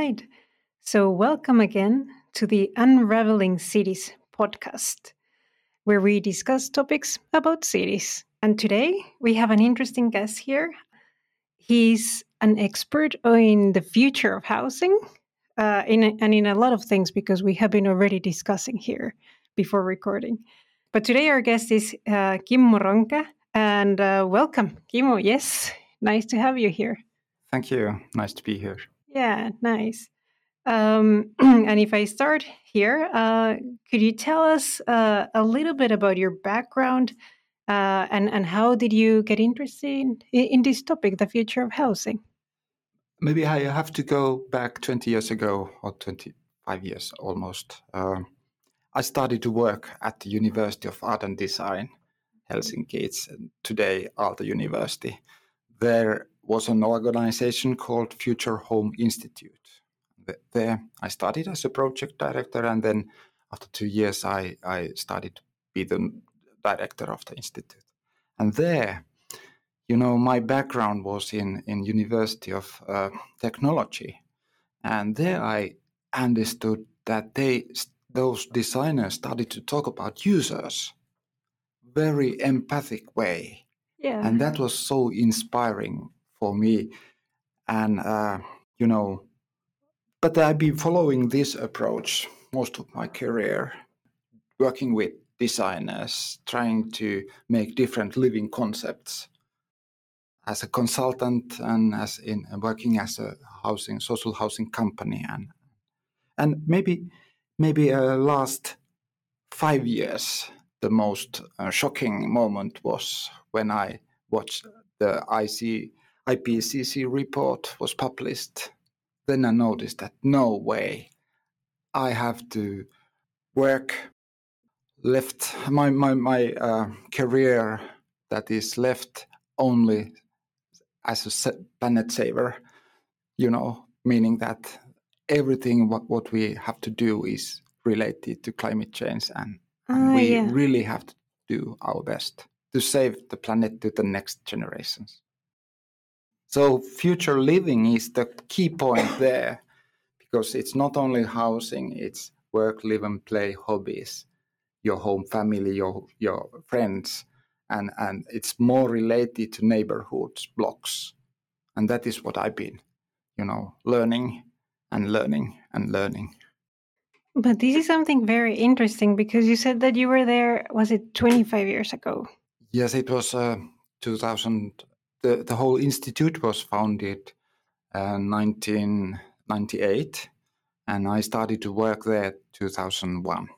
Right. So, welcome again to the Unraveling Cities podcast, where we discuss topics about cities. And today we have an interesting guest here. He's an expert in the future of housing uh, in, and in a lot of things because we have been already discussing here before recording. But today our guest is uh, Kimmo Rönkä. And uh, welcome, Kimmo. Yes, nice to have you here. Thank you. Nice to be here. Yeah, nice. Um, and if I start here, uh, could you tell us uh, a little bit about your background uh, and and how did you get interested in, in this topic, the future of housing? Maybe I have to go back 20 years ago or 25 years almost. Um, I started to work at the University of Art and Design, Helsinki. It's today Aalto University. There was an organization called Future Home Institute. There I started as a project director, and then after two years, I, I started to be the director of the institute. And there, you know, my background was in in University of uh, Technology, and there I understood that they those designers started to talk about users very empathic way. Yeah. And that was so inspiring for me. And uh, you know but I've been following this approach most of my career, working with designers, trying to make different living concepts as a consultant and as in working as a housing social housing company. And and maybe maybe uh, last five years the most uh, shocking moment was when I watched the IC IPCC report was published then I noticed that no way, I have to work left my my my uh, career that is left only as a planet saver, you know, meaning that everything what, what we have to do is related to climate change and, and Ah, we yeah. really have to do our best to save the planet to the next generations. So future living is the key point there because it's not only housing, it's work, live and play, hobbies, your home family, your your friends, and, and it's more related to neighborhoods, blocks. And that is what I've been, you know, learning and learning and learning. But this is something very interesting because you said that you were there, was it 25 years ago? Yes, it was uh, 2000. The, the whole institute was founded uh, 1998, and I started to work there 2001.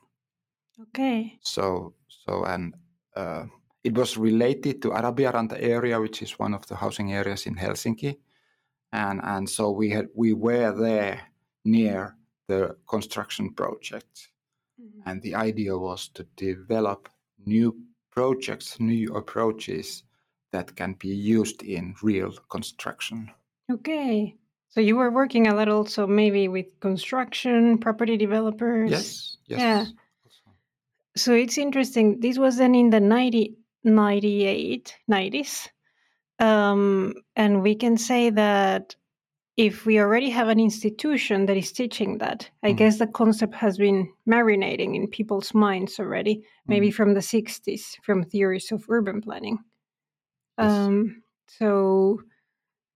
Okay. So, so and uh, it was related to Arabiaranta area, which is one of the housing areas in Helsinki, and and so we had we were there near the construction project, and the idea was to develop new projects, new approaches that can be used in real construction. Okay. So you were working a lot also maybe with construction, property developers. Yes, yes. Yeah. So it's interesting. This was then in the 90, 98, 90s. Um, and we can say that if we already have an institution that is teaching that, I Mhm. guess the concept has been marinating in people's minds already, maybe Mhm. from the 60s, from theories of urban planning. Yes. Um, so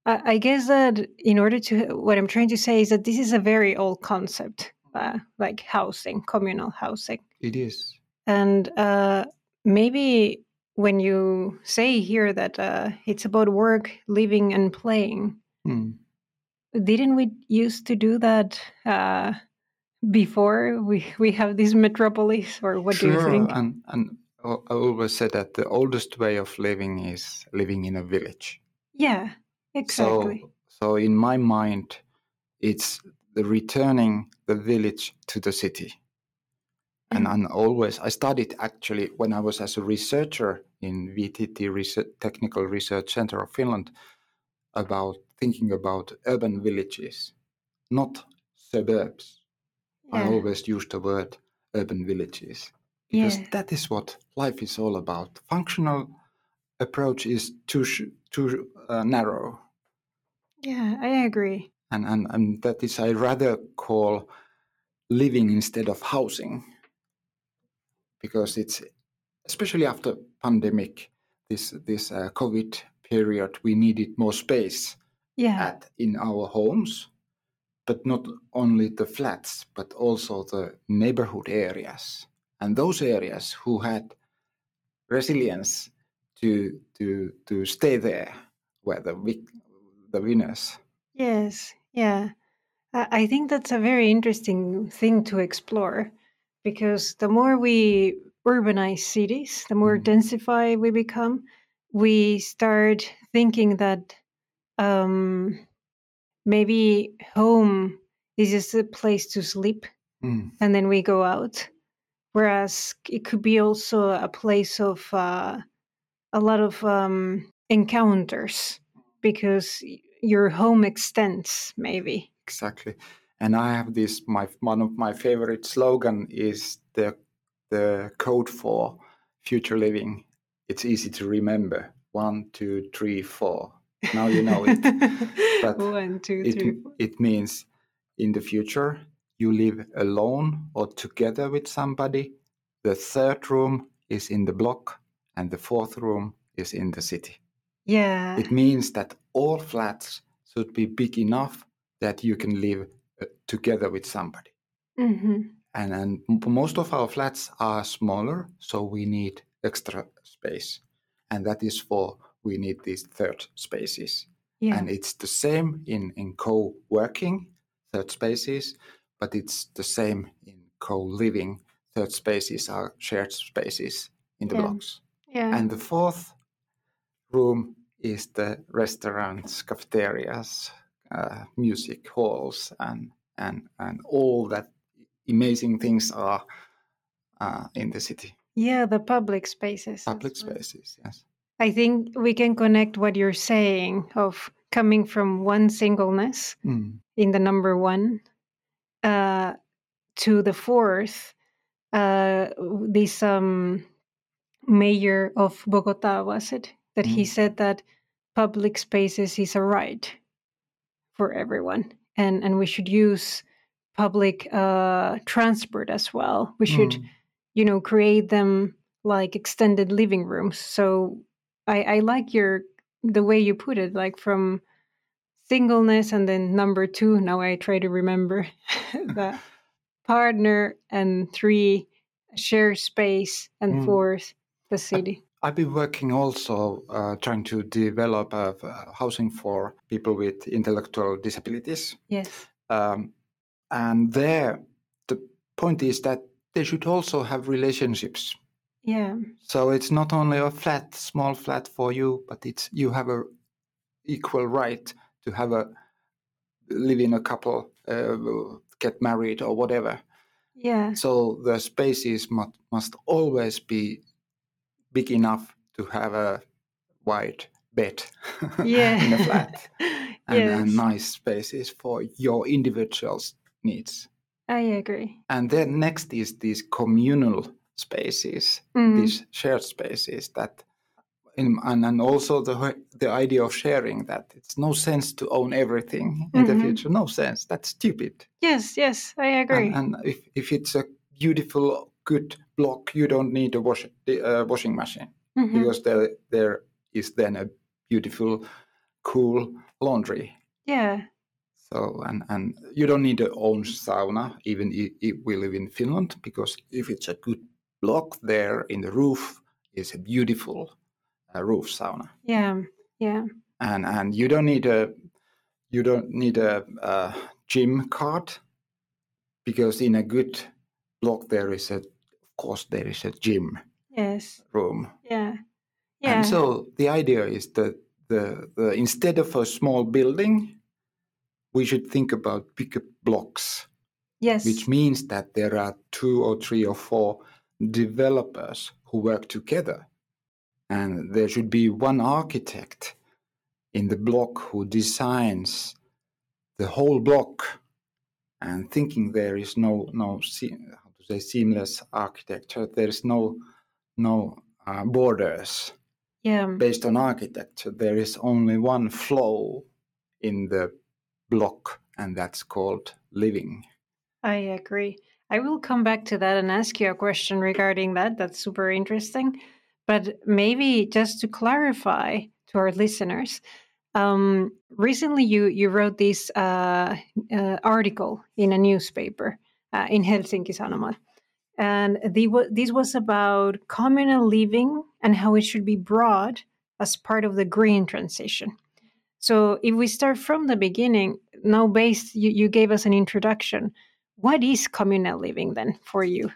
I, I guess that in order to, what I'm trying to say is that this is a very old concept, uh, like housing, communal housing. It is. And uh, maybe when you say here that uh, it's about work, living, and playing, Hmm. didn't we used to do that uh, before we we have these metropolis? Or what do you think? And and I I always say that the oldest way of living is living in a village. Yeah, exactly. So so in my mind, it's the returning the village to the city. And Mhm. and always I studied actually when I was as a researcher in VTT Research, Technical Research Center of Finland about thinking about urban villages, not suburbs. I always use the word urban villages because Yeah. that is what life is all about. Functional approach is too too uh, narrow. Yeah, I agree. and and, and that is I rather call living instead of housing because it's especially after pandemic this this uh, COVID period we needed more space Yeah. at in our homes, but not only the flats, but also the neighborhood areas. And those areas who had resilience to to to stay there were the the winners. Yes. Yeah. I think that's a very interesting thing to explore because the more we urbanize cities, the more Mm. densified we become, we start thinking that um, maybe home is just a place to sleep Mm. and then we go out. Whereas it could be also a place of uh, a lot of um, encounters because your home extends, maybe. Exactly. And I have this my one of my favorite slogan is the the code for future living. It's easy to remember. One, two, three, four. Now you know it. But One, two, It three, four. it means in the future you live alone or together with somebody. The third room is in the block and the fourth room is in the city. Yeah. It means that all flats should be big enough that you can live uh, together with somebody. Mm-hmm. And, and most of our flats are smaller, so we need extra space. And that is for we need these third spaces. Yeah. And it's the same in, in co working, third spaces, but it's the same in co living. Third spaces are shared spaces in the Yeah. blocks. yeah. And the fourth room is the restaurants, cafeterias, uh, music halls, and, and, and all that amazing things are uh, in the city. yeah, the public spaces. Public well. spaces, yes. I think we can connect what you're saying of coming from one singleness Mm. in the number one to the fourth. Uh, this um, mayor of Bogota was it that he Mm. said that public spaces is a right for everyone, and and we should use public uh, transport as well. We should Mm. you know create them like extended living rooms so i i like your the way you put it like from singleness and then number two now i try to remember the partner and three share space and Mm. fourth the city I've been working also uh, trying to develop uh, housing for people with intellectual disabilities. yes Um, and there, the point is that they should also have relationships. yeah So it's not only a flat, small flat for you, but it's you have a equal right to have a live in a couple, uh, get married or whatever. yeah. So the spaces must must always be big enough to have a wide bed yeah. in a flat. And, yes. nice spaces for your individual's needs. i agree. And then next is these communal spaces, Mm, these shared spaces that, and, and also the the idea of sharing that it's no sense to own everything in the Mhm. future. No sense. That's stupid. yes yes i agree And, and if, if it's a beautiful, good block, you don't need a wash, the, uh, washing machine Mhm. because there there is then a beautiful, cool laundry. yeah So and and you don't need a own sauna even if, if we live in Finland because if it's a good block there in the roof is a beautiful uh, roof sauna. Yeah yeah. And and you don't need a you don't need a, a gym card because in a good block there is a of course there is a gym yes. room. Yeah yeah. and so the idea is that the, the instead of a small building we should think about bigger blocks. Yes. Which means that there are two or three or four developers who work together. And there should be one architect in the block who designs the whole block and thinking there is no no how to say seamless architecture there is no no uh, borders yeah based on architecture there is only one flow in the block, and that's called living. I agree. I will come back to that and ask you a question regarding that. That's super interesting. But maybe just to clarify to our listeners, um, recently you you wrote this uh, uh, article in a newspaper uh, in Helsingin Sanomat, and the, this was about communal living and how it should be brought as part of the green transition. So, if we start from the beginning, now based, you, you gave us an introduction. What is communal living then for you?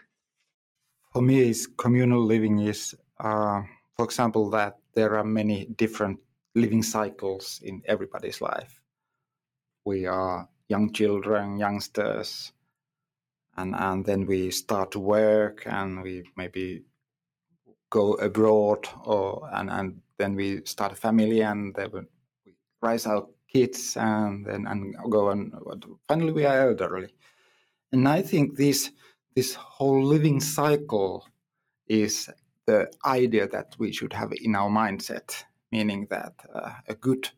For me, is communal living is, Uh, for example, that there are many different living cycles in everybody's life. We are young children, youngsters, and and then we start to work and we maybe go abroad or and and then we start a family and then we raise our kids and then and go and finally we are elderly and i think this this whole living cycle is the idea that we should have in our mindset meaning that uh, a good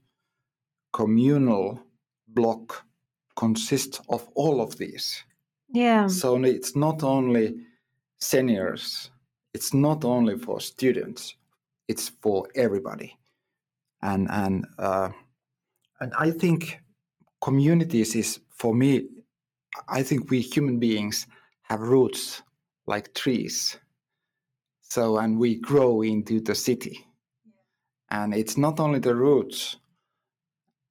communal block consists of all of these yeah. So it's not only seniors, it's not only for students, it's for everybody. And and uh, and I think communities is for me. I think we human beings have roots like trees. So and we grow into the city, and it's not only the roots.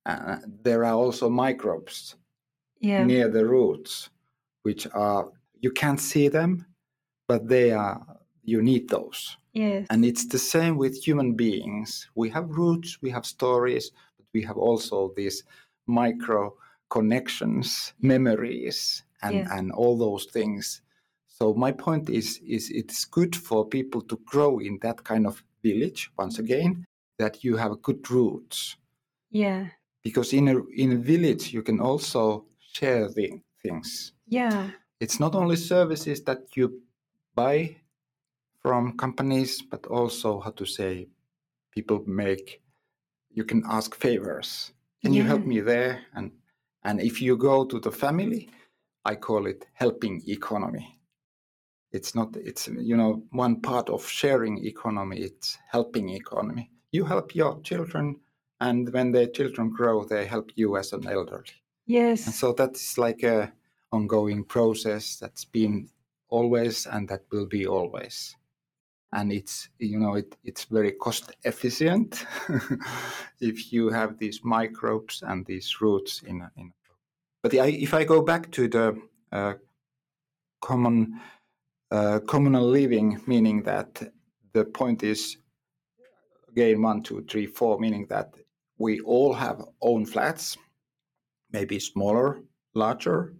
Uh, there are also microbes yeah. near the roots which are you can't see them, but they are you need those. Yes. And it's the same with human beings. We have roots, we have stories, but we have also these micro connections, memories, and, and all those things. So my point is is it's good for people to grow in that kind of village once again that you have good roots. Yeah. Because in a in a village you can also share the things. Yeah. It's not only services that you buy from companies, but also how to say people make you can ask favors. Can yeah. you help me there? And and if you go to the family, I call it helping economy. It's not it's you know one part of sharing economy, it's helping economy. You help your children and when their children grow, they help you as an elderly. Yes. And so that's like a ongoing process that's been always and that will be always and it's you know it, it's very cost efficient if you have these microbes and these roots in, in but I, if i go back to the uh, common uh, communal living meaning that the point is again one two three four meaning that we all have own flats maybe smaller larger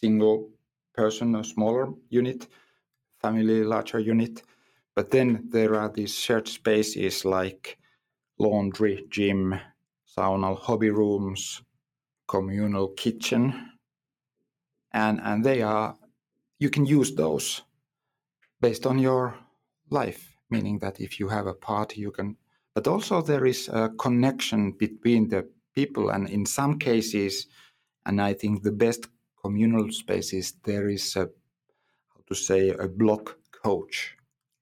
single person, a smaller unit, family, larger unit. But then there are these shared spaces like laundry, gym, sauna, hobby rooms, communal kitchen. And, and they are, you can use those based on your life, meaning that if you have a party, you can. But also, there is a connection between the people, and in some cases, and I think the best communal spaces, there is a how to say a block coach,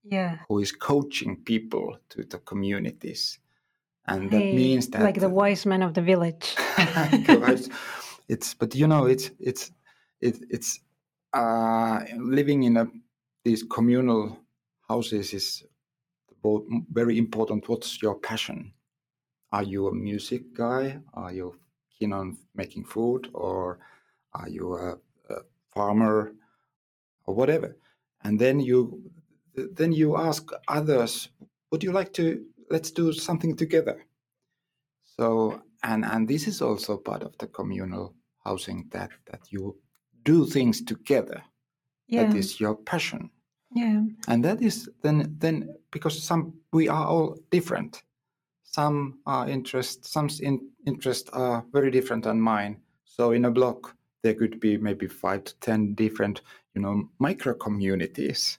yeah, who is coaching people to the communities, and hey, that means that like the wise man of the village. it's but you know it's it's it, it's uh, living in a these communal houses is very important. What's your passion? Are you a music guy? Are you keen on making food, or are you a, a farmer or whatever? And then you then you ask others, would you like to let's do something together? So and and this is also part of the communal housing that that you do things together. Yeah. That is your passion. Yeah. And that is then then because some we are all different. Some are interest some in, interest are very different than mine. So in a block there could be maybe five to ten different you know micro communities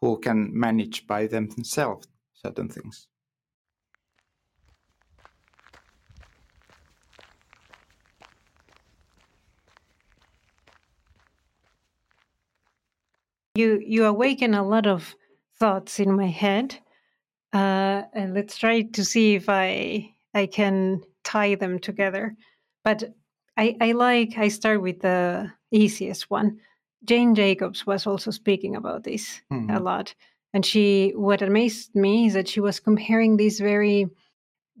who can manage by themselves certain things You you awaken a lot of thoughts in my head, uh, and let's try to see if I I can tie them together. But I, I like I start with the easiest one. Jane Jacobs was also speaking about this Mhm. a lot, and she what amazed me is that she was comparing this very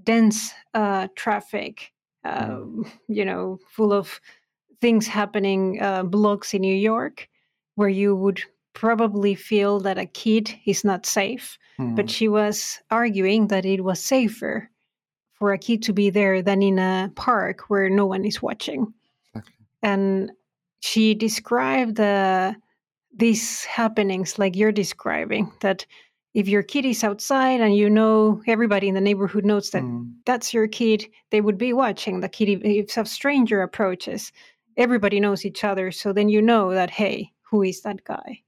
dense uh, traffic, uh, you know, full of things happening, uh, blocks in New York, where you would probably feel that a kid is not safe. Mm. But she was arguing that it was safer for a kid to be there than in a park where no one is watching. Exactly. And she described uh, these happenings like you're describing that if your kid is outside and you know everybody in the neighborhood knows that Mm. that's your kid, they would be watching the kid. If, if a stranger approaches, everybody knows each other. So then you know that, hey, who is that guy?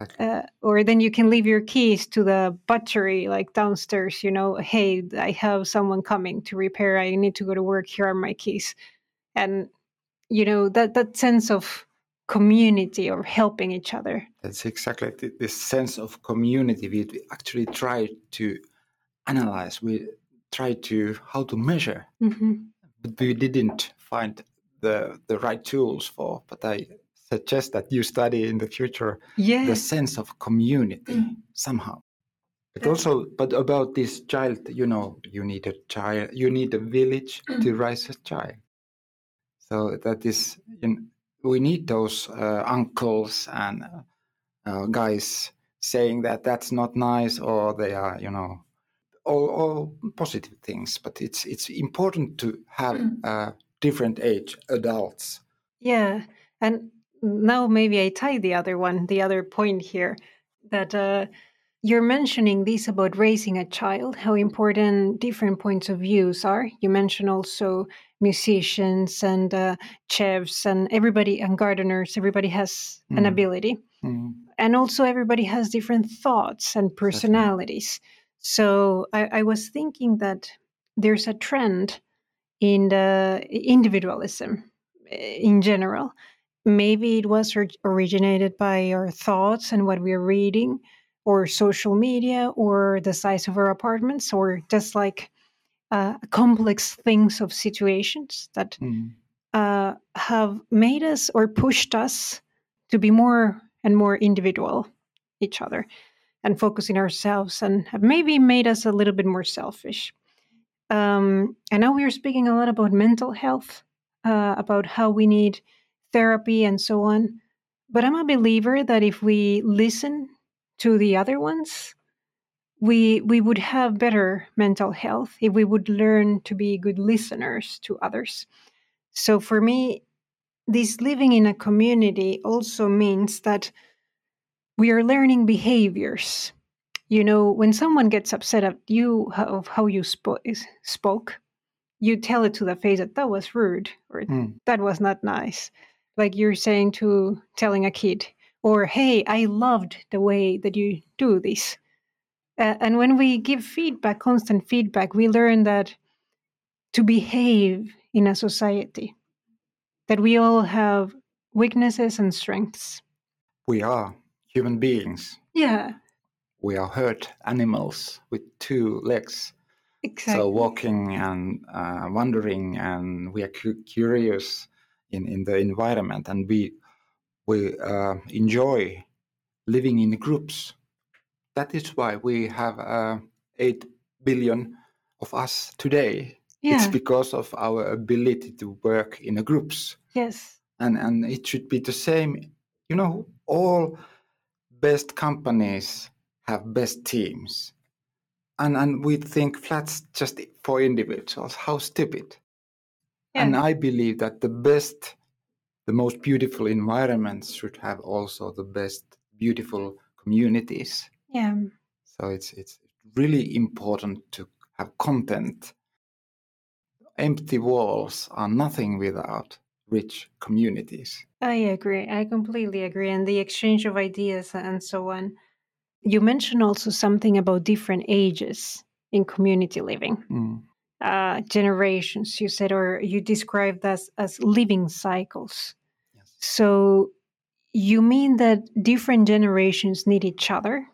Exactly. uh, or then you can leave your keys to the butchery like downstairs you know hey i have someone coming to repair i need to go to work here are my keys and you know that that sense of community or helping each other That's exactly th- this sense of community. We actually try to analyze. We try to how to measure, hmm but we didn't find the the right tools for. But I suggest that you study in the future the sense of community Mm. somehow. But Yeah. also, but about this child, you know, you need a child, you need a village to raise a child. So that is, you know, we need those uh, uncles and uh, uh, guys saying that that's not nice or they are, you know, all, all positive things. But it's it's important to have Mm. uh, different age adults. Yeah. And now maybe I tie the other one, the other point here that uh, you're mentioning this about raising a child, how important different points of views are. You mentioned also musicians and uh, chefs and everybody and gardeners. Everybody has an Mm. ability. Mm. And also everybody has different thoughts and personalities. So I, I was thinking that there's a trend in the individualism eh, in general. Maybe it was or- originated by our thoughts and what we're reading, or social media, or the size of our apartments, or just like uh, complex things of situations that Mm. uh, have made us or pushed us to be more and more individual each other and focusing ourselves and have maybe made us a little bit more selfish. Um, and now we are speaking a lot about mental health, uh, about how we need therapy and so on. But I'm a believer that if we listen to the other ones, we we would have better mental health if we would learn to be good listeners to others. So for me, this living in a community also means that we are learning behaviors. You know, when someone gets upset at you of how you spo- spoke, you tell it to the face that that was rude or Mm. that was not nice. Like you're saying to telling a kid, or hey, I loved the way that you do this. Uh, and when we give feedback, constant feedback, we learn that to behave in a society, that we all have weaknesses and strengths. We are human beings. Yeah, We are hurt animals with two legs. exactly. So walking and uh, wandering, and we are cu- curious in, in the environment, and we we uh, enjoy living in groups. That is why we have uh, eight billion of us today. yeah. It's because of our ability to work in groups, yes. and and it should be the same. You know, all best companies have best teams and and we think flats just for individuals how stupid Yeah. and i believe that the best the most beautiful environments should have also the best beautiful communities yeah. so it's it's really important to have content empty walls are nothing without rich communities I agree. I completely agree. And the exchange of ideas and so on. You mentioned also something about different ages in community living, Mm, uh, generations, you said, or you described as, as living cycles. yes. So you mean that different generations need each other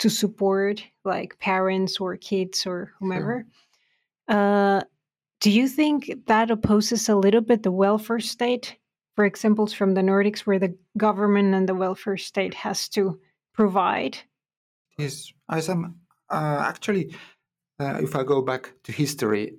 to support like parents or kids or whomever? Uh, do you think that opposes a little bit the welfare state? For examples from the nordics where the government and the welfare state has to provide. Yes, as I'm uh, actually, if I go back to history,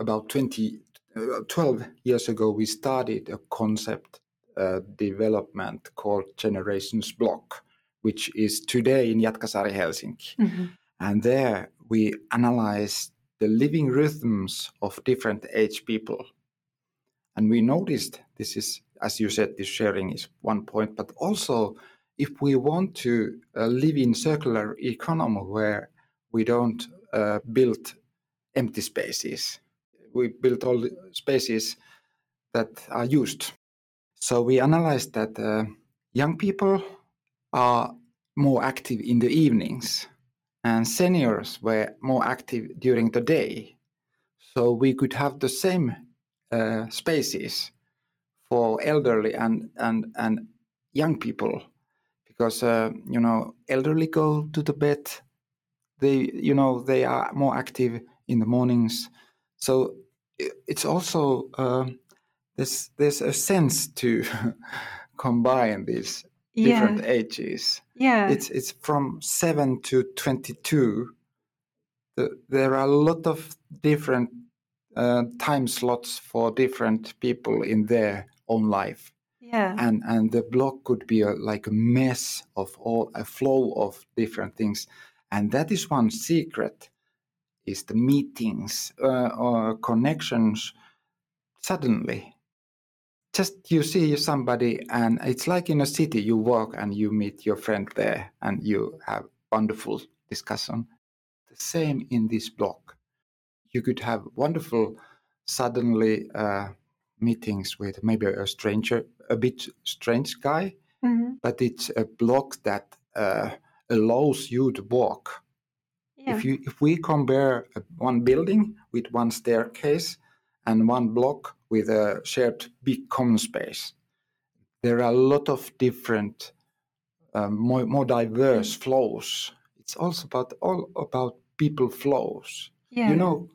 about 20, uh, 12 years ago, we started a concept uh, development called Generations Block, which is today in Jätkäsaari, Helsinki. Mhm. And there we analyzed the living rhythms of different age people. And we noticed this is, as you said, this sharing is one point, but also if we want to uh, live in circular economy where we don't uh, build empty spaces, we built all spaces that are used. So we analyzed that uh, young people are more active in the evenings and seniors were more active during the day. So we could have the same uh, spaces for elderly and, and, and young people because uh, you know elderly go to the bed they you know they are more active in the mornings. So it's also um there's there's a sense to combine these yeah. different ages. Yeah. It's it's from 7 to 22 the, there are a lot of different uh, time slots for different people in their own life. Yeah. And and the blog could be a, like a mess of all a flow of different things and that is one secret is the meetings uh, or connections suddenly. Just you see somebody and it's like in a city you walk and you meet your friend there and you have wonderful discussion. The same in this blog you could have wonderful suddenly uh, meetings with maybe a stranger a bit strange guy Mhm. but it's a block that uh, allows you to walk. Yeah. if you if we compare one building with one staircase and one block with a shared big common space there are a lot of different um, more, more diverse flows. It's also about all about people flows. Yeah. you know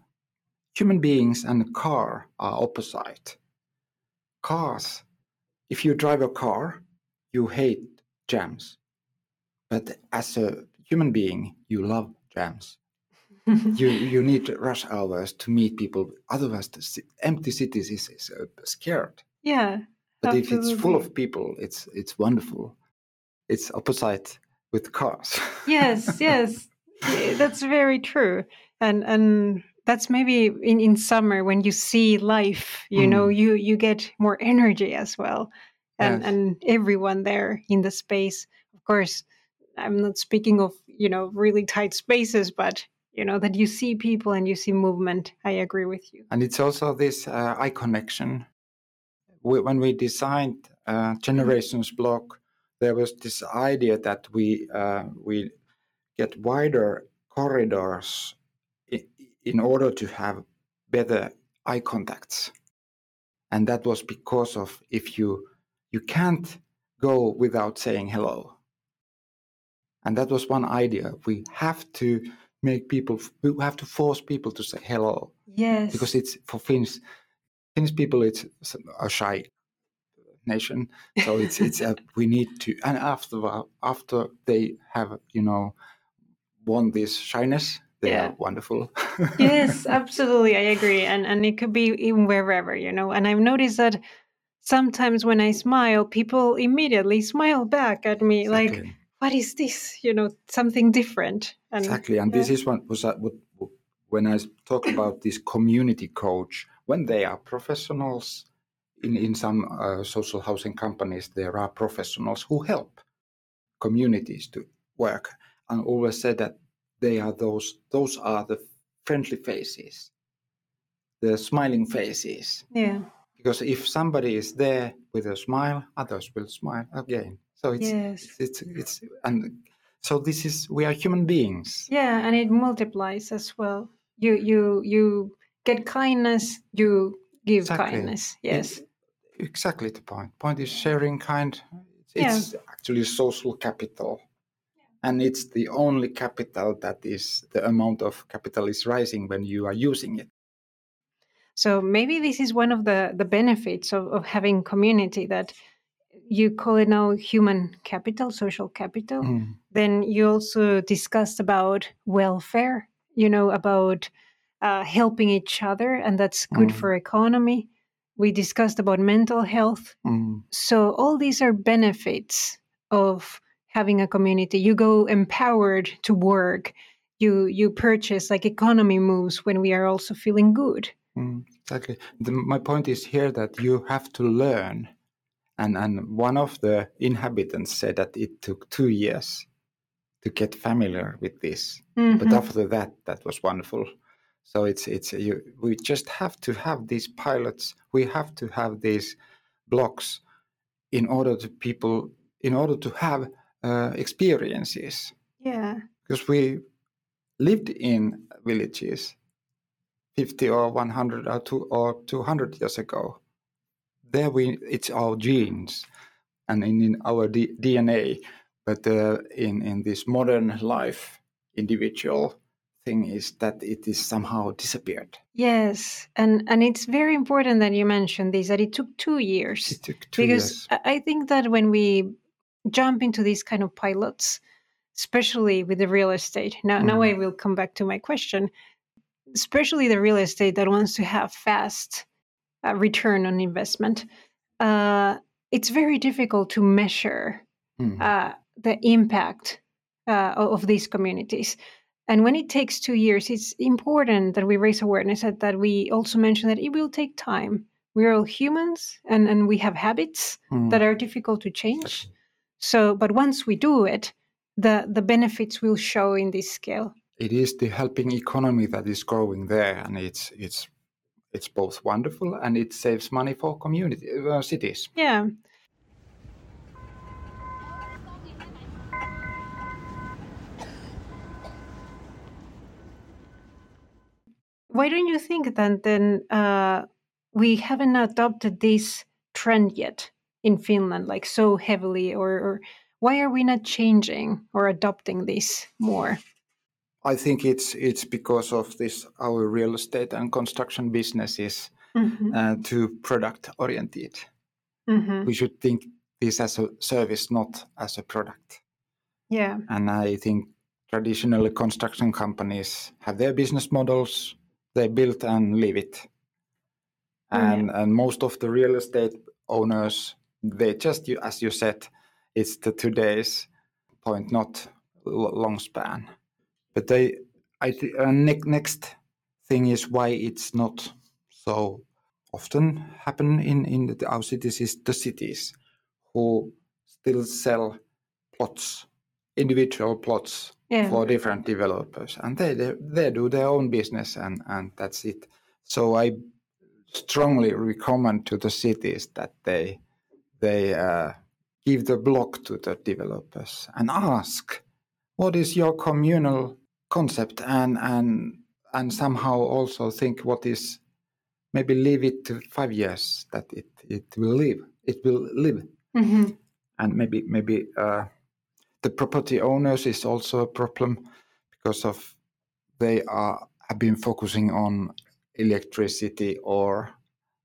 human beings and car are opposite. Cars if you drive a car you hate jams but as a human being you love jams. You you need rush hours to meet people. Otherwise the empty cities is, is uh, scared. Yeah but if it's full of people it's it's wonderful. It's opposite with cars. Yes yes. That's very true. And and that's maybe in, in summer when you see life you know Mm. you you get more energy as well. And Yes. and everyone there in the space of course i'm not speaking of you know really tight spaces but you know that you see people and you see movement. I agree with you. And it's also this uh, eye connection. We, when we designed uh, generations block there was this idea that we uh, we get wider corridors i- in order to have better eye contacts. And that was because of if you you can't go without saying hello and that was one idea we have to make people we have to force people to say hello yes because it's for Finns. Finnish people, it's a shy nation, so it's it's a, we need to. And after after they have you know won this shyness, they Yeah. are wonderful. yes absolutely i agree and and it could be in wherever you know and i've noticed that sometimes when i smile people immediately smile back at me like exactly. What is this? You know something different. And exactly, and this is what was that when I talk about this community coach when they are professionals. In, in some uh, social housing companies, there are professionals who help communities to work. And always said that they are those those are the friendly faces the smiling faces. Yeah. Because if somebody is there with a smile others will smile again so it's yes. it's, it's it's and so this is we are human beings. Yeah and it multiplies as well. You you you get kindness you give Exactly. kindness. It- yes. exactly the point. Point is sharing kind It's actually social capital. And it's the only capital that is the amount of capital is rising when you are using it. So maybe this is one of the, the benefits of, of having community that you call it now human capital, social capital. Mm. Then you also discussed about welfare, you know, about uh, helping each other, and that's good Mm. for economy. We discussed about mental health. Mm. So all these are benefits of having a community. You go empowered to work. You you purchase like economy moves when we are also feeling good. Mm, exactly. The, my point is here that you have to learn. And, and one of the inhabitants said that it took two years to get familiar with this. But Mhm. after that, that was wonderful. So it's it's you, we just have to have these pilots. We have to have these blocks in order to people in order to have uh, experiences yeah. because we lived in villages 50 or 100 or, two, or 200 years ago there we it's our genes and in, in our D, dna but uh, in in this modern life individual thing is that it is somehow disappeared. Yes, and and it's very important that you mentioned this that it took two years. It took two because years. I I think that when we jump into these kind of pilots, especially with the real estate, now now I will come back to my question, especially the real estate that wants to have fast uh, return on investment, uh, it's very difficult to measure Mhm. uh, the impact uh, of these communities. And when it takes two years, it's important that we raise awareness and that we also mention that it will take time. We're all humans and, and we have habits Mm. that are difficult to change. So, but once we do it, the, the benefits will show in this scale. it is the helping economy that is growing there and it's it's it's both wonderful and it saves money for community uh, cities Yeah. Why don't you think that then uh, we haven't adopted this trend yet in Finland, like so heavily, or, or why are we not changing or adopting this more? I think it's it's because of this our real estate and construction business is Mhm, uh, too product oriented. mhm. We should think this as a service, not as a product. Yeah. And I think traditionally construction companies have their business models, they build and leave it. And and most of the real estate owners, they just as you said, it's the today's point, not long span. But they, I think, uh, ne- next thing is why it's not so often happen in in the, our cities is the cities who still sell plots, individual plots Yeah. for different developers, and they, they they do their own business, and and that's it. So I strongly recommend to the cities that they they uh, give the block to the developers and ask what is your communal concept and and and somehow also think what is maybe leave it to five years that it it will live it will live Mhm. and maybe maybe uh, the property owners is also a problem because of they are have been focusing on electricity or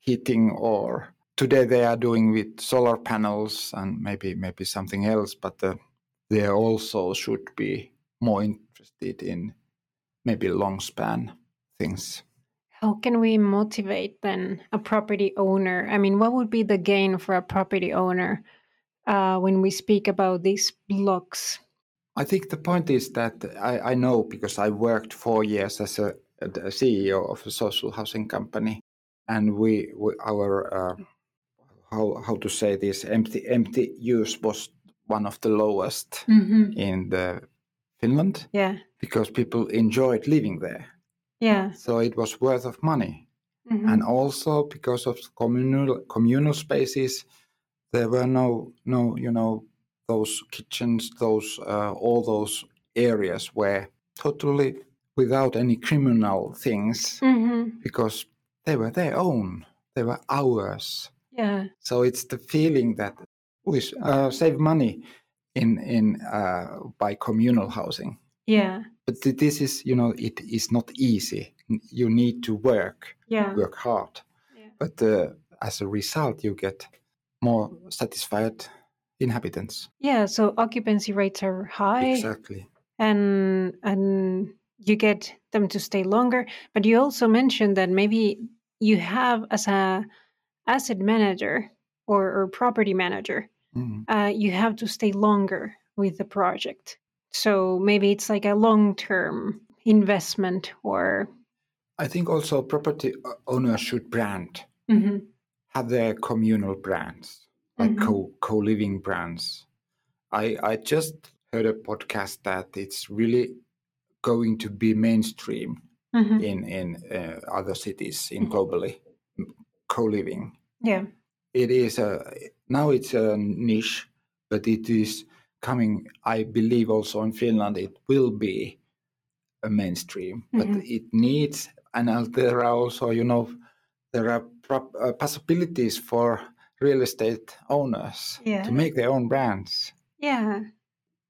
heating or today they are doing with solar panels and maybe maybe something else but uh, they also should be more interested in maybe long span things How can we motivate then a property owner? I mean, what would be the gain for a property owner uh, when we speak about these blocks? I think the point is that I, I know because I worked four years as a, a CEO of a social housing company, and we, we our uh, how how to say this empty empty use was one of the lowest Mm-hmm. in the Finland Yeah. because people enjoyed living there, Yeah. so it was worth of money, Mhm. and also because of communal communal spaces, there were no no you know those kitchens, those uh, all those areas were totally without any criminal things Mhm. because they were their own, they were ours. Yeah. So it's the feeling that we uh, save money in in uh, by communal housing. Yeah. But th- this is, you know, it is not easy. You need to work, Yeah. work hard. Yeah. But uh, as a result, you get more satisfied inhabitants. Yeah. So occupancy rates are high. Exactly. and and you get them to stay longer but you also mentioned that maybe you have as a asset manager or, or property manager Mm. uh, you have to stay longer with the project so maybe it's like a long term investment or I think also property owners should brand, Mhm. have their communal brands, like Mhm. co co living brands. I I just heard a podcast that it's really going to be mainstream Mhm. in in uh, other cities in Mhm. globally co living. yeah It is a now it's a niche, but it is coming. I believe also in Finland it will be a mainstream, but Mhm. it needs and uh, there are also you know there are prop, uh, possibilities for real estate owners Yeah. to make their own brands yeah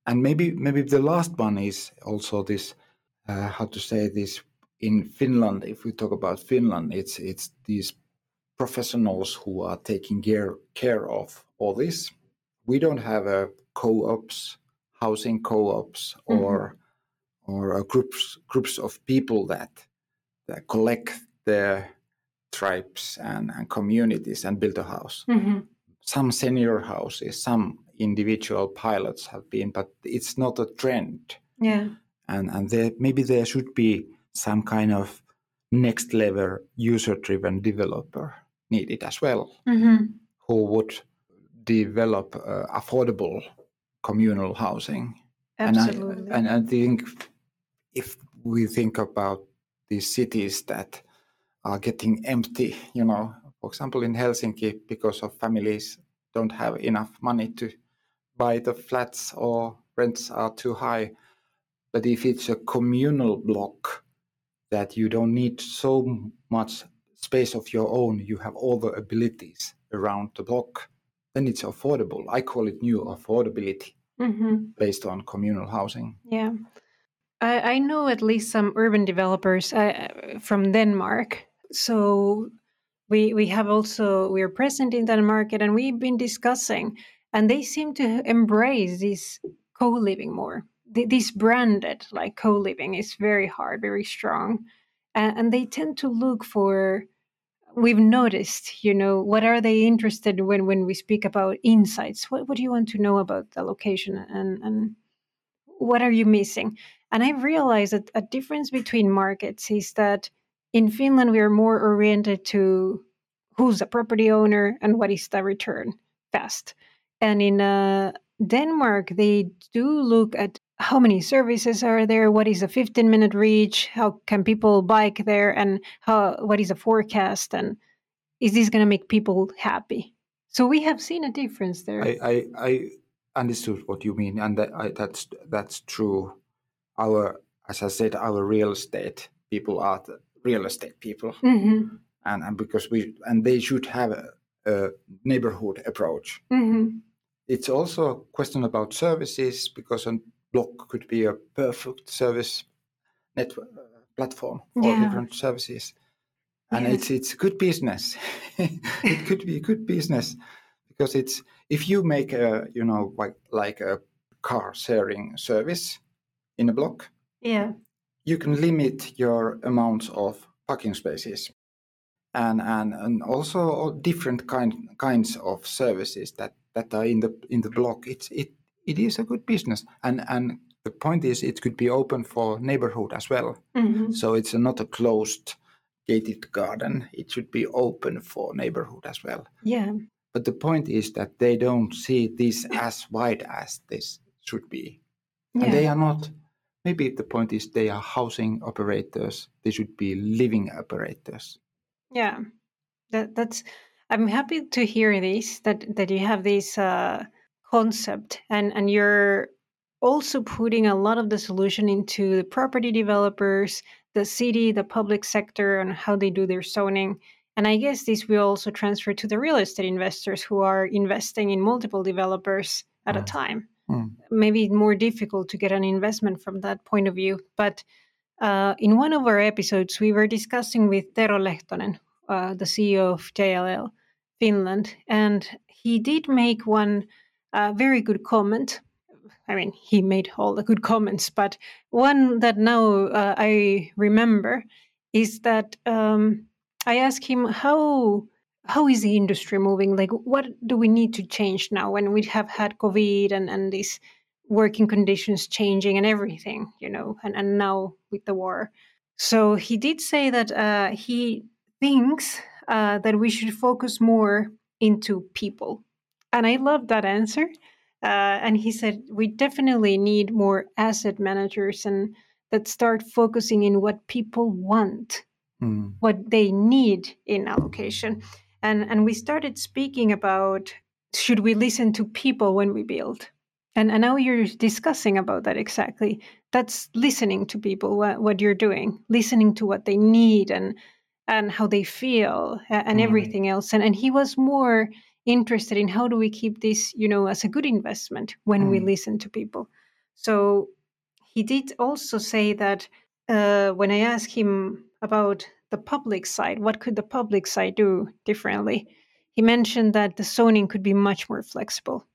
and maybe maybe the last one is also this uh, how to say this in Finland if we talk about Finland it's it's these professionals who are taking care care of all this. We don't have a co-ops housing co-ops or or uh, groups groups of people that that collect their tribes and, and communities and build a house. Mhm. some senior houses, some individual pilots have been, but it's not a trend. yeah. And and there maybe there should be some kind of next level user driven developer needed as well, Mhm. who would develop uh, affordable communal housing. absolutely And I, and I think if we think about these cities that are getting empty, you know, for example, in Helsinki, because of families don't have enough money to buy the flats or rents are too high. But if it's a communal block that you don't need so much space of your own, you have all the abilities around the block, then it's affordable. I call it new affordability Mhm. based on communal housing. Yeah. I, I know at least some urban developers uh, from Denmark. So we we have also we are present in that market and we've been discussing and they seem to embrace this co-living more. Th- This branded like co-living is very hard, very strong. And, and they tend to look for we've noticed you know what are they interested when when we speak about insights? What, what do you want to know about the location and and what are you missing? And i realized that a difference between markets is that in finland we are more oriented to who's the property owner and what is the return fast. And in uh, denmark they do look at how many services are there? What is a 15 minute reach? How can people bike there? And how what is a forecast? And is this going to make people happy? So we have seen a difference there. I, I, I understood what you mean, and that, I, that's that's true. Our, as I said, our real estate people are the real estate people, hmm and, and because we and they should have a, a neighborhood approach. hmm It's also a question about services because a block could be a perfect service network uh, platform for Yeah. different services, and Yes. it's it's good business. it could be a good business because it's if you make a you know like like a car sharing service in a block, yeah you can limit your amounts of parking spaces and and, and also different kind kinds of services that that are in the in the block it's it it is a good business. And and the point is it could be open for neighborhood as well. Hmm so it's not a closed gated garden. It should be open for neighborhood as well. Yeah. But the point is that they don't see this as wide as this should be. And they are not maybe the point is they are housing operators. They should be living operators. Yeah. That that's i'm happy to hear this that that you have this uh concept and and you're also putting a lot of the solution into the property developers the city the public sector and how they do their zoning And I guess this will also transfer to the real estate investors who are investing in multiple developers at a time. Mm. Maybe more difficult to get an investment from that point of view. But uh, in one of our episodes, we were discussing with Tero Lehtonen, uh, the CEO of JLL Finland, and he did make one uh, very good comment. I mean, he made all the good comments, but one that now uh, I remember is that um, I asked him how how is the industry moving? Like, what do we need to change now when we have had COVID and and these working conditions changing and everything, you know, and and now with the war. So he did say that uh, he thinks uh, that we should focus more into people. And I love that answer. Uh, and he said, we definitely need more asset managers and that start focusing in what people want, mm. what they need in allocation. And, and we started speaking about should we listen to people when we build? And, and now you're discussing about that exactly. That's listening to people, what, what you're doing, listening to what they need and and how they feel and mm. everything else. And and he was more interested in how do we keep this, you know, as a good investment when mm. we listen to people. So he did also say that uh, when I asked him about the public side, what could the public side do differently? He mentioned that the zoning could be much more flexible.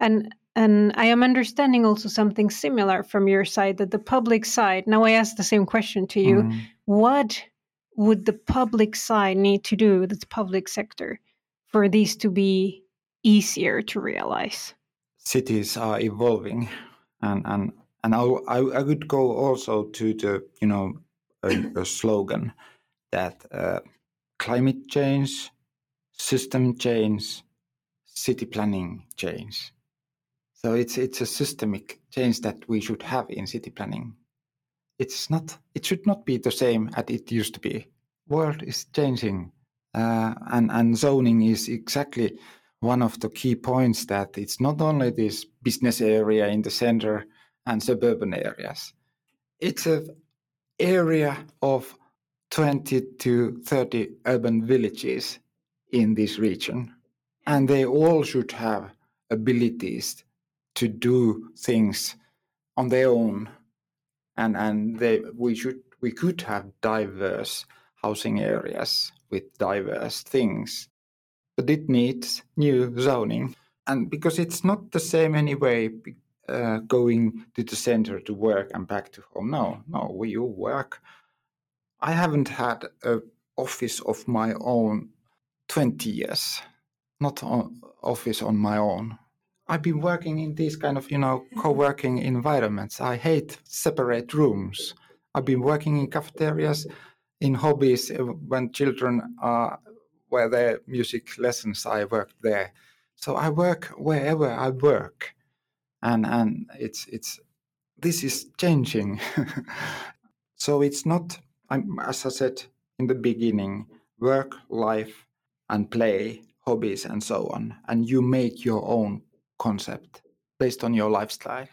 And and I am understanding also something similar from your side that the public side. Now I ask the same question to you: mm. What would the public side need to do, the public sector, for these to be easier to realize? Cities are evolving, and and and I I, would go also to the you know a, a slogan that uh, climate change, system change, city planning change. So it's it's a systemic change that we should have in city planning it's not it should not be the same as it used to be world is changing uh, and and zoning is exactly one of the key points that it's not only this business area in the center and suburban areas. It's an area of 20 to 30 urban villages in this region. And they all should have abilities to do things on their own. And and they, we should we could have diverse housing areas with diverse things, but it needs new zoning, and because it's not the same anyway. Uh, going to the center to work and back to home. No, no, we you work. I haven't had an office of my own 20 years, not an office on my own. I've been working in these kind of, you know, mm-hmm. co-working environments. I hate separate rooms. I've been working in cafeterias, in hobbies uh, when children are where their music lessons. I work there. So I work wherever I work, and and it's it's this is changing. so it's not. I'm, as I said in the beginning, work, life, and play, hobbies, and so on, and you make your own concept based on your lifestyle.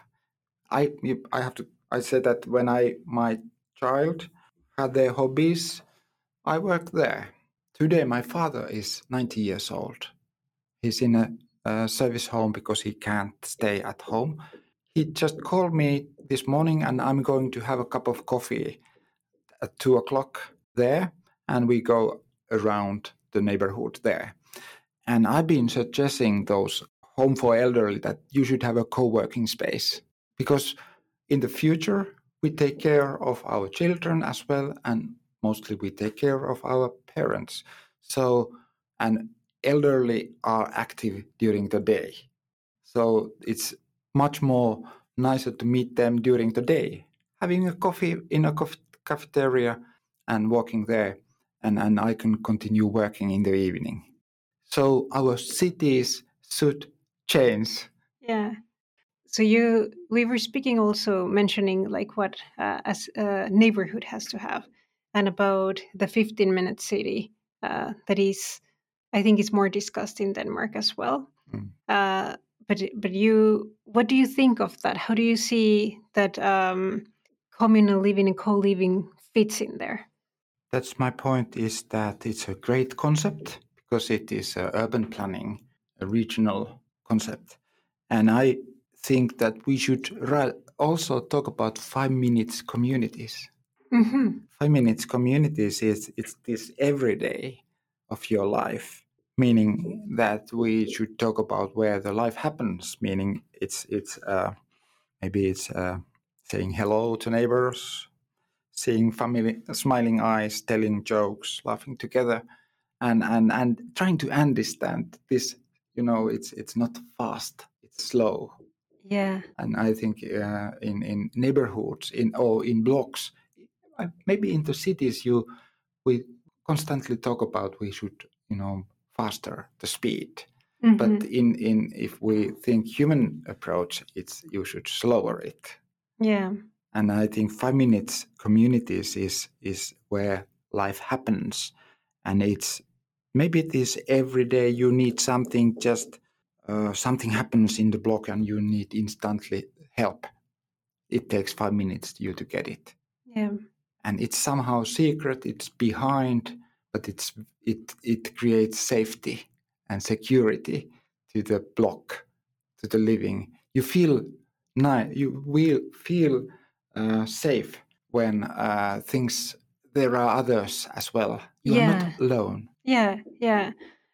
I I have to I said that when I my child had their hobbies, I worked there. Today my father is 90 years old. He's in a, a service home because he can't stay at home. He just called me this morning and I'm going to have a cup of coffee at two o'clock there and we go around the neighborhood there. And I've been suggesting those home for elderly that you should have a co-working space because in the future we take care of our children as well and mostly we take care of our parents so and elderly are active during the day so it's much more nicer to meet them during the day having a coffee in a cafeteria and walking there and, and i can continue working in the evening so our cities should change. Yeah. So you, we were speaking also mentioning like what uh, as a neighborhood has to have, and about the 15 minute city uh, that is, I think, is more discussed in Denmark as well. Mm. Uh, but but you, what do you think of that? How do you see that um, communal living and co living fits in there? That's my point. Is that it's a great concept because it is a urban planning, a regional concept, and I think that we should also talk about five minutes communities. Mm-hmm. Five minutes communities is it's this every day of your life, meaning that we should talk about where the life happens. Meaning it's it's uh, maybe it's uh, saying hello to neighbors, seeing family smiling eyes, telling jokes, laughing together, and and and trying to understand this. You know, it's it's not fast; it's slow yeah. And I think uh, in in neighborhoods, in or in blocks, uh, maybe in the cities, you we constantly talk about we should you know faster the speed. Mm-hmm. But in in if we think human approach, it's you should slower it. Yeah. And I think five minutes communities is is where life happens, and it's maybe it is every day you need something just uh, something happens in the block and you need instantly help, it takes five minutes to you to get it. Yeah. And it's somehow secret, it's behind, but it's it it creates safety and security to the block, to the living. You feel nice, you will feel uh, safe when uh, things there are others as well. You yeah. are not alone. Yeah, yeah.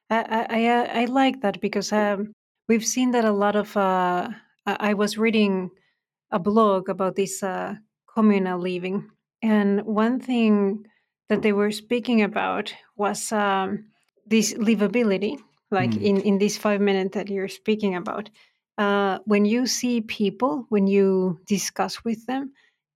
I I I like that because um, we've seen that a lot of. Uh, I was reading a blog about this uh, communal living, and one thing that they were speaking about was um, this livability. Like mm. in in this five minutes that you're speaking about, uh, when you see people, when you discuss with them,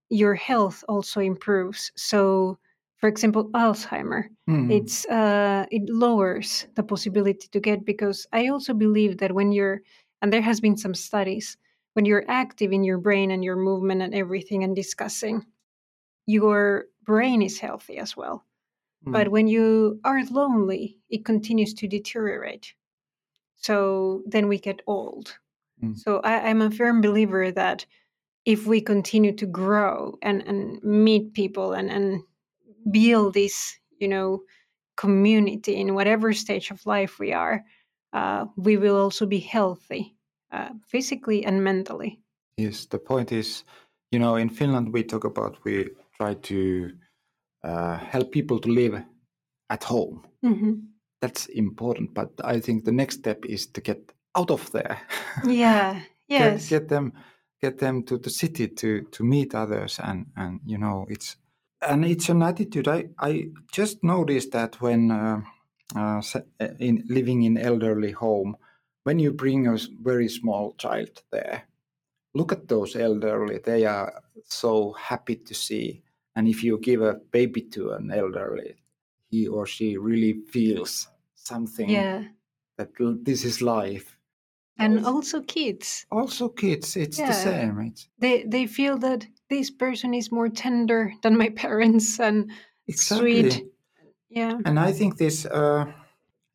your health also improves. So for example alzheimer mm. it's uh, it lowers the possibility to get because i also believe that when you're and there has been some studies when you're active in your brain and your movement and everything and discussing your brain is healthy as well mm. but when you are lonely it continues to deteriorate so then we get old mm. so I, i'm a firm believer that if we continue to grow and, and meet people and, and build this, you know, community in whatever stage of life we are, uh, we will also be healthy uh, physically and mentally. Yes, the point is, you know, in Finland we talk about we try to uh, help people to live at home. Mm-hmm. That's important, but I think the next step is to get out of there. Yeah. Yes. get, get them get them to the city to to meet others and and you know it's and it's an attitude. I, I just noticed that when uh, uh, uh, in living in elderly home, when you bring a very small child there, look at those elderly. They are so happy to see. And if you give a baby to an elderly, he or she really feels something yeah. that this is life. And also kids. Also kids, it's yeah. the same. It's... They they feel that this person is more tender than my parents and exactly. sweet. Yeah. And I think this uh,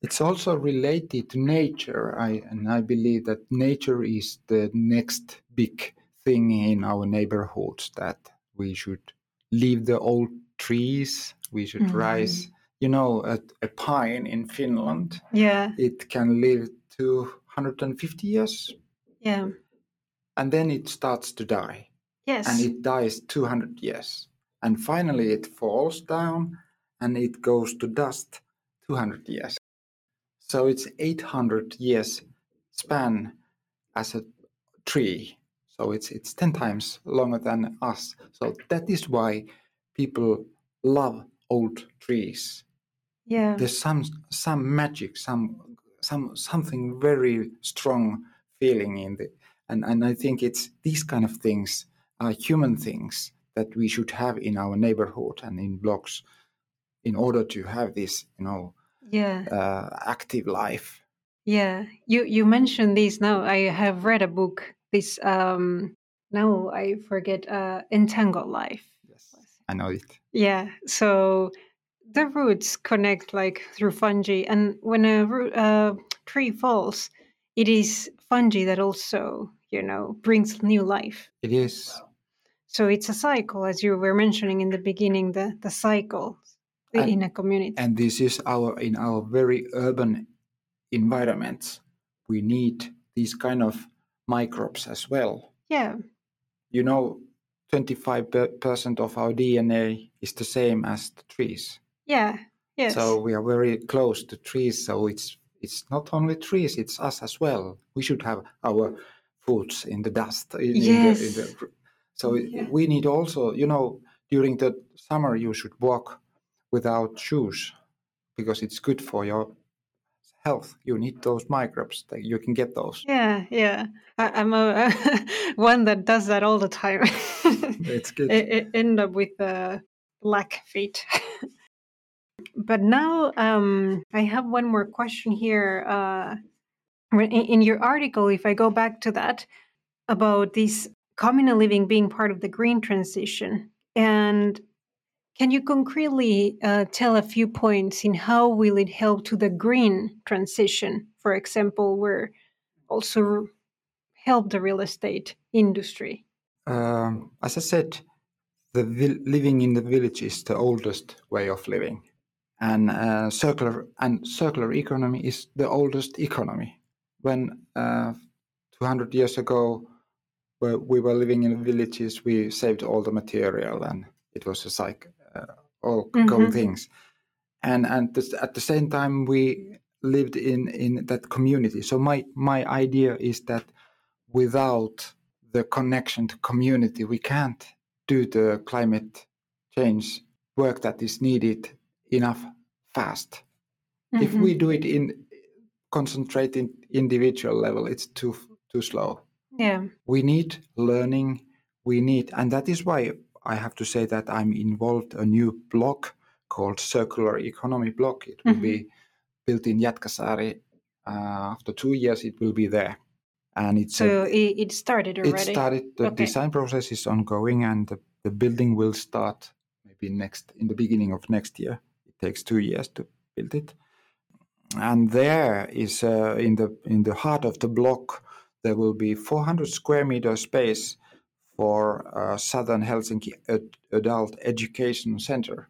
it's also related to nature. I and I believe that nature is the next big thing in our neighborhoods that we should leave the old trees. We should mm-hmm. rise. You know, a, a pine in Finland. Yeah. It can live to 150 years. Yeah. And then it starts to die. Yes. And it dies 200 years. And finally it falls down and it goes to dust 200 years. So it's 800 years span as a tree. So it's it's 10 times longer than us. So that is why people love old trees. Yeah. There's some some magic, some some something very strong feeling in the and, and I think it's these kind of things are human things that we should have in our neighborhood and in blocks in order to have this you know yeah. uh, active life. Yeah. You you mentioned this now. I have read a book. This um now i forget uh entangled life. Yes. I know it. Yeah. So the roots connect like through fungi and when a uh, tree falls it is fungi that also you know brings new life it is so it's a cycle, as you were mentioning in the beginning, the, the cycle. And- in a community. and this is our in our very urban environments we need these kind of microbes as well yeah, you know 25% of our dna is the same as the trees yeah, yes. so we are very close to trees so it's it's not only trees it's us as well we should have our foods in the dust in, in the, in the, so Yeah. we need also you know during the summer you should walk without shoes because it's good for your health you need those microbes that you can get those yeah, yeah. I, I'm a one that does that all the time. it's good e- e- end up with uh, black feet. but now um, I have one more question here. Uh, in, your article, if I go back to that, about this communal living being part of the green transition, and can you concretely uh, tell a few points in how will it help to the green transition? For example, where also help the real estate industry. um, as i said the vil- living in the village is the oldest way of living and uh, circular and circular economy is the oldest economy. When uh, 200 years ago we were living in villages we saved all the material and it was just like uh, all going Mhm. things. And and this, at the same time we lived in in that community. So my my idea is that without the connection to community we can't do the climate change work that is needed enough fast if Mhm. we do it in concentrating individual level it's too too slow yeah, we need learning we need and that is why i have to say that i'm involved a new block called circular economy block it will Mhm. be built in Jätkäsaari. Uh, after two years it will be there and it's so it, it started it started the Okay. design process is ongoing and the, the building will start maybe next in the beginning of next year takes two years to build it and there is uh, in the in the heart of the block there will be 400 square meter space for uh, southern helsinki ad- adult education center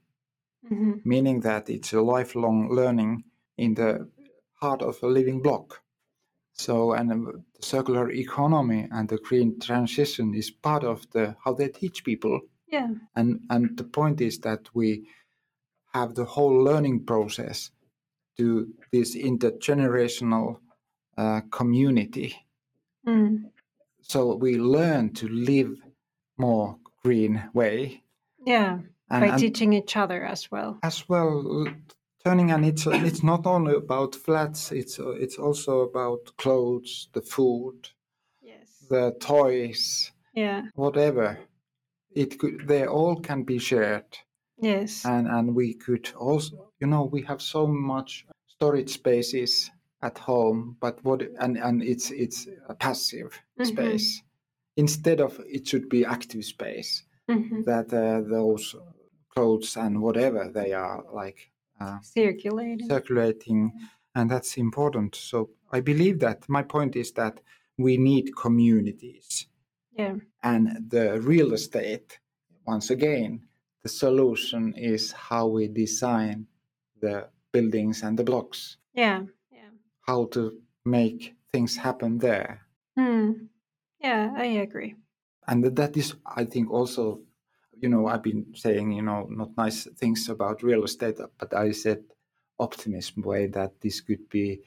Mhm. meaning that it's a lifelong learning in the heart of a living block. So, and the circular economy and the green transition is part of the how they teach people. Yeah, And and the point is that we have the whole learning process to this intergenerational uh, community. mm. So we learn to live more green way. yeah. And, By and- teaching each other as well. as well turning and it's it's not only about flats it's it's also about clothes the food Yes. the toys Yeah. whatever it could they all can be shared Yes. and and we could also you know we have so much storage spaces at home but what and and it's it's a passive Mhm. space instead of it should be active space Mhm. that uh, those clothes and whatever they are like uh, Circulating. circulating and that's important so i believe that my point is that we need communities yeah. and the real estate once again the solution is how we design the buildings and the blocks Yeah. Yeah. how to make things happen there Hmm. Yeah, I agree. and that- that is i think also you know i've been saying you know not nice things about real estate but i said optimism way that this could be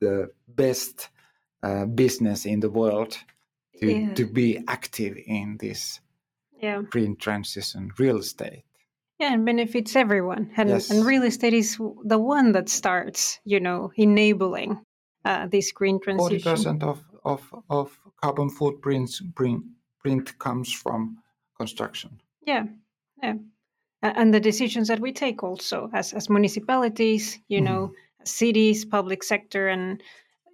the best uh, business in the world to, Yeah. to be active in this Yeah. green transition real estate Yeah, and benefits everyone. And, Yes. and real estate is the one that starts, you know, enabling uh, this green transition. Forty percent of, of of carbon footprints print, print comes from construction. Yeah, yeah. And the decisions that we take also as, as municipalities, you know, Mm-hmm. cities, public sector, and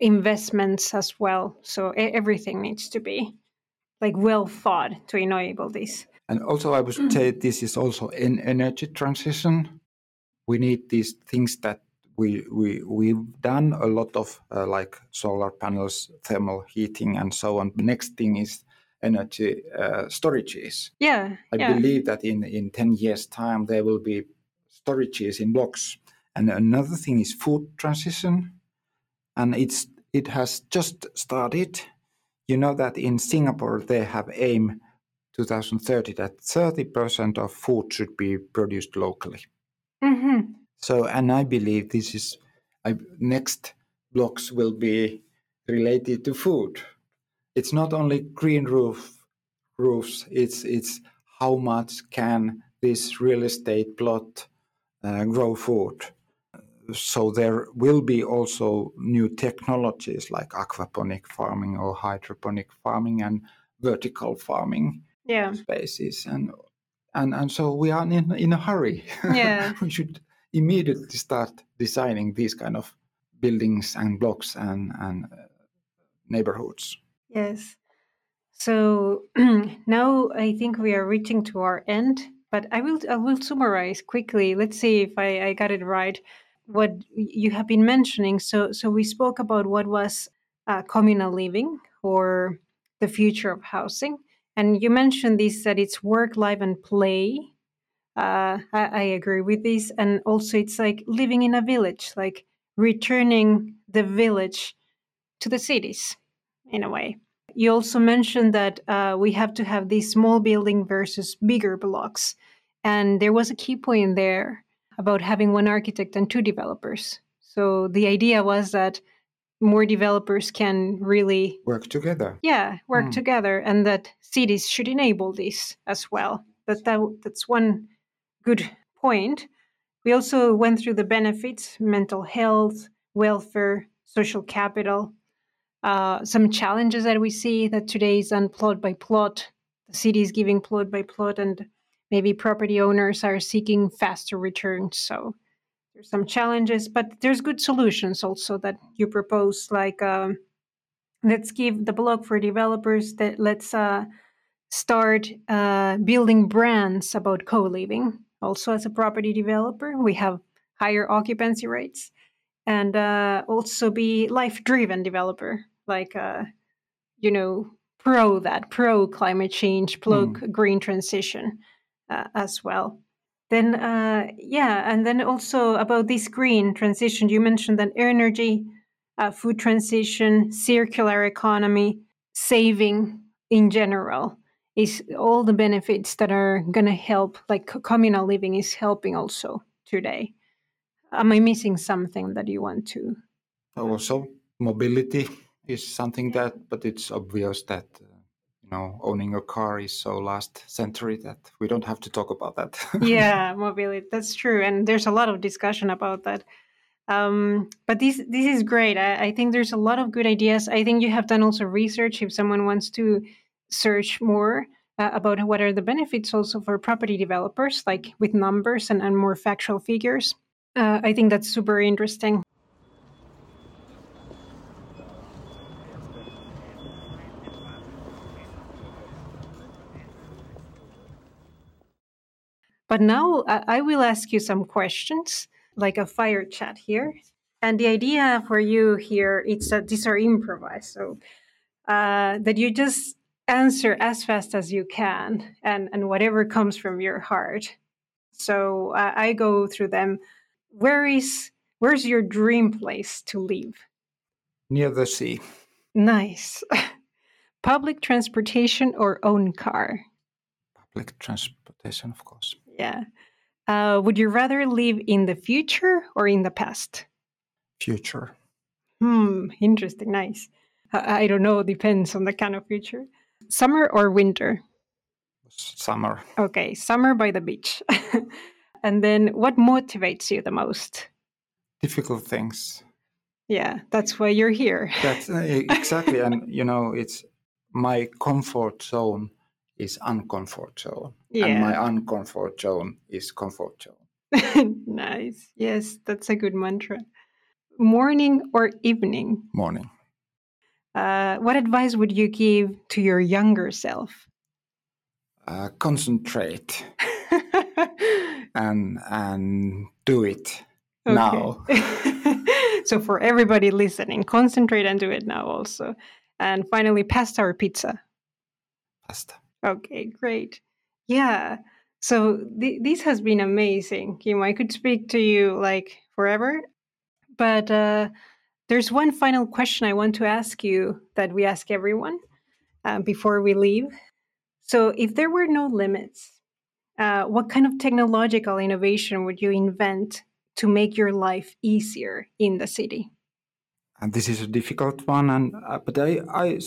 investments as well. So everything needs to be like well thought to enable this. And also, I would say this is also an energy transition. We need these things that we we we've done a lot of uh, like solar panels, thermal heating, and so on. The next thing is energy uh, storages. Yeah, I yeah. believe that in in ten years' time there will be storages in blocks. And another thing is food transition, and it's it has just started. You know that in Singapore they have aim 2030 that 30% of food should be produced locally. Mm-hmm. So, and I believe this is I, next blocks will be related to food. It's not only green roof roofs. It's it's how much can this real estate plot uh, grow food. So there will be also new technologies like aquaponic farming or hydroponic farming and vertical farming Yeah. spaces and and and so we are in in a hurry. Yeah. we should immediately start designing these kind of buildings and blocks and and uh, neighborhoods. Yes. So now I think we are reaching to our end, but I will I will summarize quickly. Let's see if I, I got it right. What you have been mentioning. So so we spoke about what was uh, communal living or the future of housing, and you mentioned this that it's work, life, and play. Uh, I, I agree with this, and also it's like living in a village, like returning the village to the cities in a way. You also mentioned that uh, we have to have these small building versus bigger blocks. And there was a key point there about having one architect and two developers. So the idea was that more developers can really, Work together. yeah, work Mm. together, and that cities should enable this as well. That, that that's one good point. We also went through the benefits: mental health, welfare, social capital, uh, some challenges that we see that today is on plot by plot. The city is giving plot by plot, and maybe property owners are seeking faster returns. So there's some challenges, but there's good solutions also that you propose, like um, let's give the block for developers that let's uh, start uh, building brands about co-living. Also, as a property developer, we have higher occupancy rates and uh, also be life-driven developer, like uh, you know, pro that, pro climate change, pro green transition uh, as well. Then, uh, yeah, and then also about this green transition, you mentioned that energy, uh, food transition, circular economy, saving in general is all the benefits that are going to help. Like communal living is helping also today. Am I missing something that you want to? Also, mobility is something that, but it's obvious that uh, you know owning a car is so last century that we don't have to talk about that. yeah, mobility. That's true, and there's a lot of discussion about that. Um, but this this is great. I, I think there's a lot of good ideas. I think you have done also research. If someone wants to search more uh, about what are the benefits also for property developers, like with numbers and, and more factual figures, uh, I think that's super interesting. But now I I will ask you some questions, like a fire chat here. And the idea for you here is that these are improvised, so uh, that you just answer as fast as you can, and and whatever comes from your heart. So uh, I go through them. Where is where's your dream place to live? Near the sea, Nice. Public transportation or own car? public transportation, of course. Yeah. Uh, would you rather live in the future or in the past? Future, Hmm, interesting. Nice. I, I don't know. Depends on the kind of future. Summer or winter? summer, Okay, summer by the beach. and then what motivates you the most? difficult things. Yeah, that's why you're here. That's exactly, and you know, it's my comfort zone is uncomfort zone, and Yeah. my uncomfort zone is comfort zone. nice. Yes, that's a good mantra. Morning or evening? Morning. Uh, what advice would you give to your younger self? Uh, concentrate and and do it now. so for everybody listening, concentrate and do it now also. And finally, pasta or pizza? Pasta. Okay, great. Yeah. So th- this has been amazing, Kim. I could speak to you like forever, but uh, there's one final question I want to ask you that we ask everyone uh, before we leave. So, if there were no limits, uh, what kind of technological innovation would you invent to make your life easier in the city? And this is a difficult one, and uh, but I, I,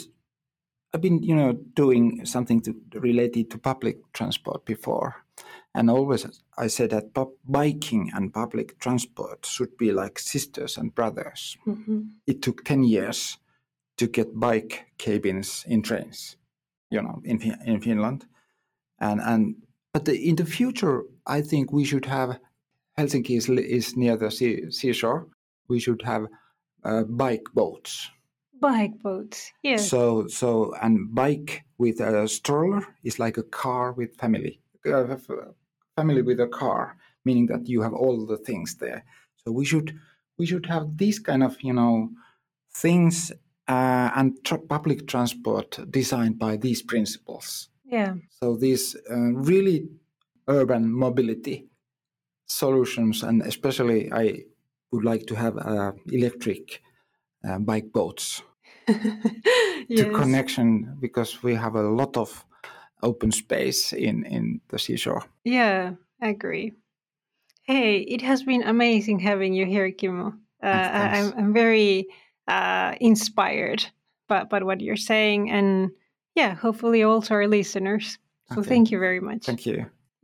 I've been you know doing something to, related to public transport before, and always I said that biking and public transport should be like sisters and brothers. Mm-hmm. It took ten years to get bike cabins in trains, you know, in in Finland, and and but the, in the future, I think we should have Helsinki is, is near the sea, seashore. We should have uh, bike boats. Bike boats, yes. So so and bike with a stroller is like a car with family. Uh, family with a car, meaning that you have all the things there. So we should we should have these kind of you know things uh, and tr- public transport designed by these principles. Yeah. So these uh, really urban mobility solutions, and especially I would like to have uh, electric uh, bike boats yes. to connection because we have a lot of open space in in the seashore. Yeah, I agree. Hey, it has been amazing having you here, Kimmo. Uh, I'm, I'm very uh, inspired by, by what you're saying, and yeah, hopefully also our listeners. So okay. thank you very much. Thank you.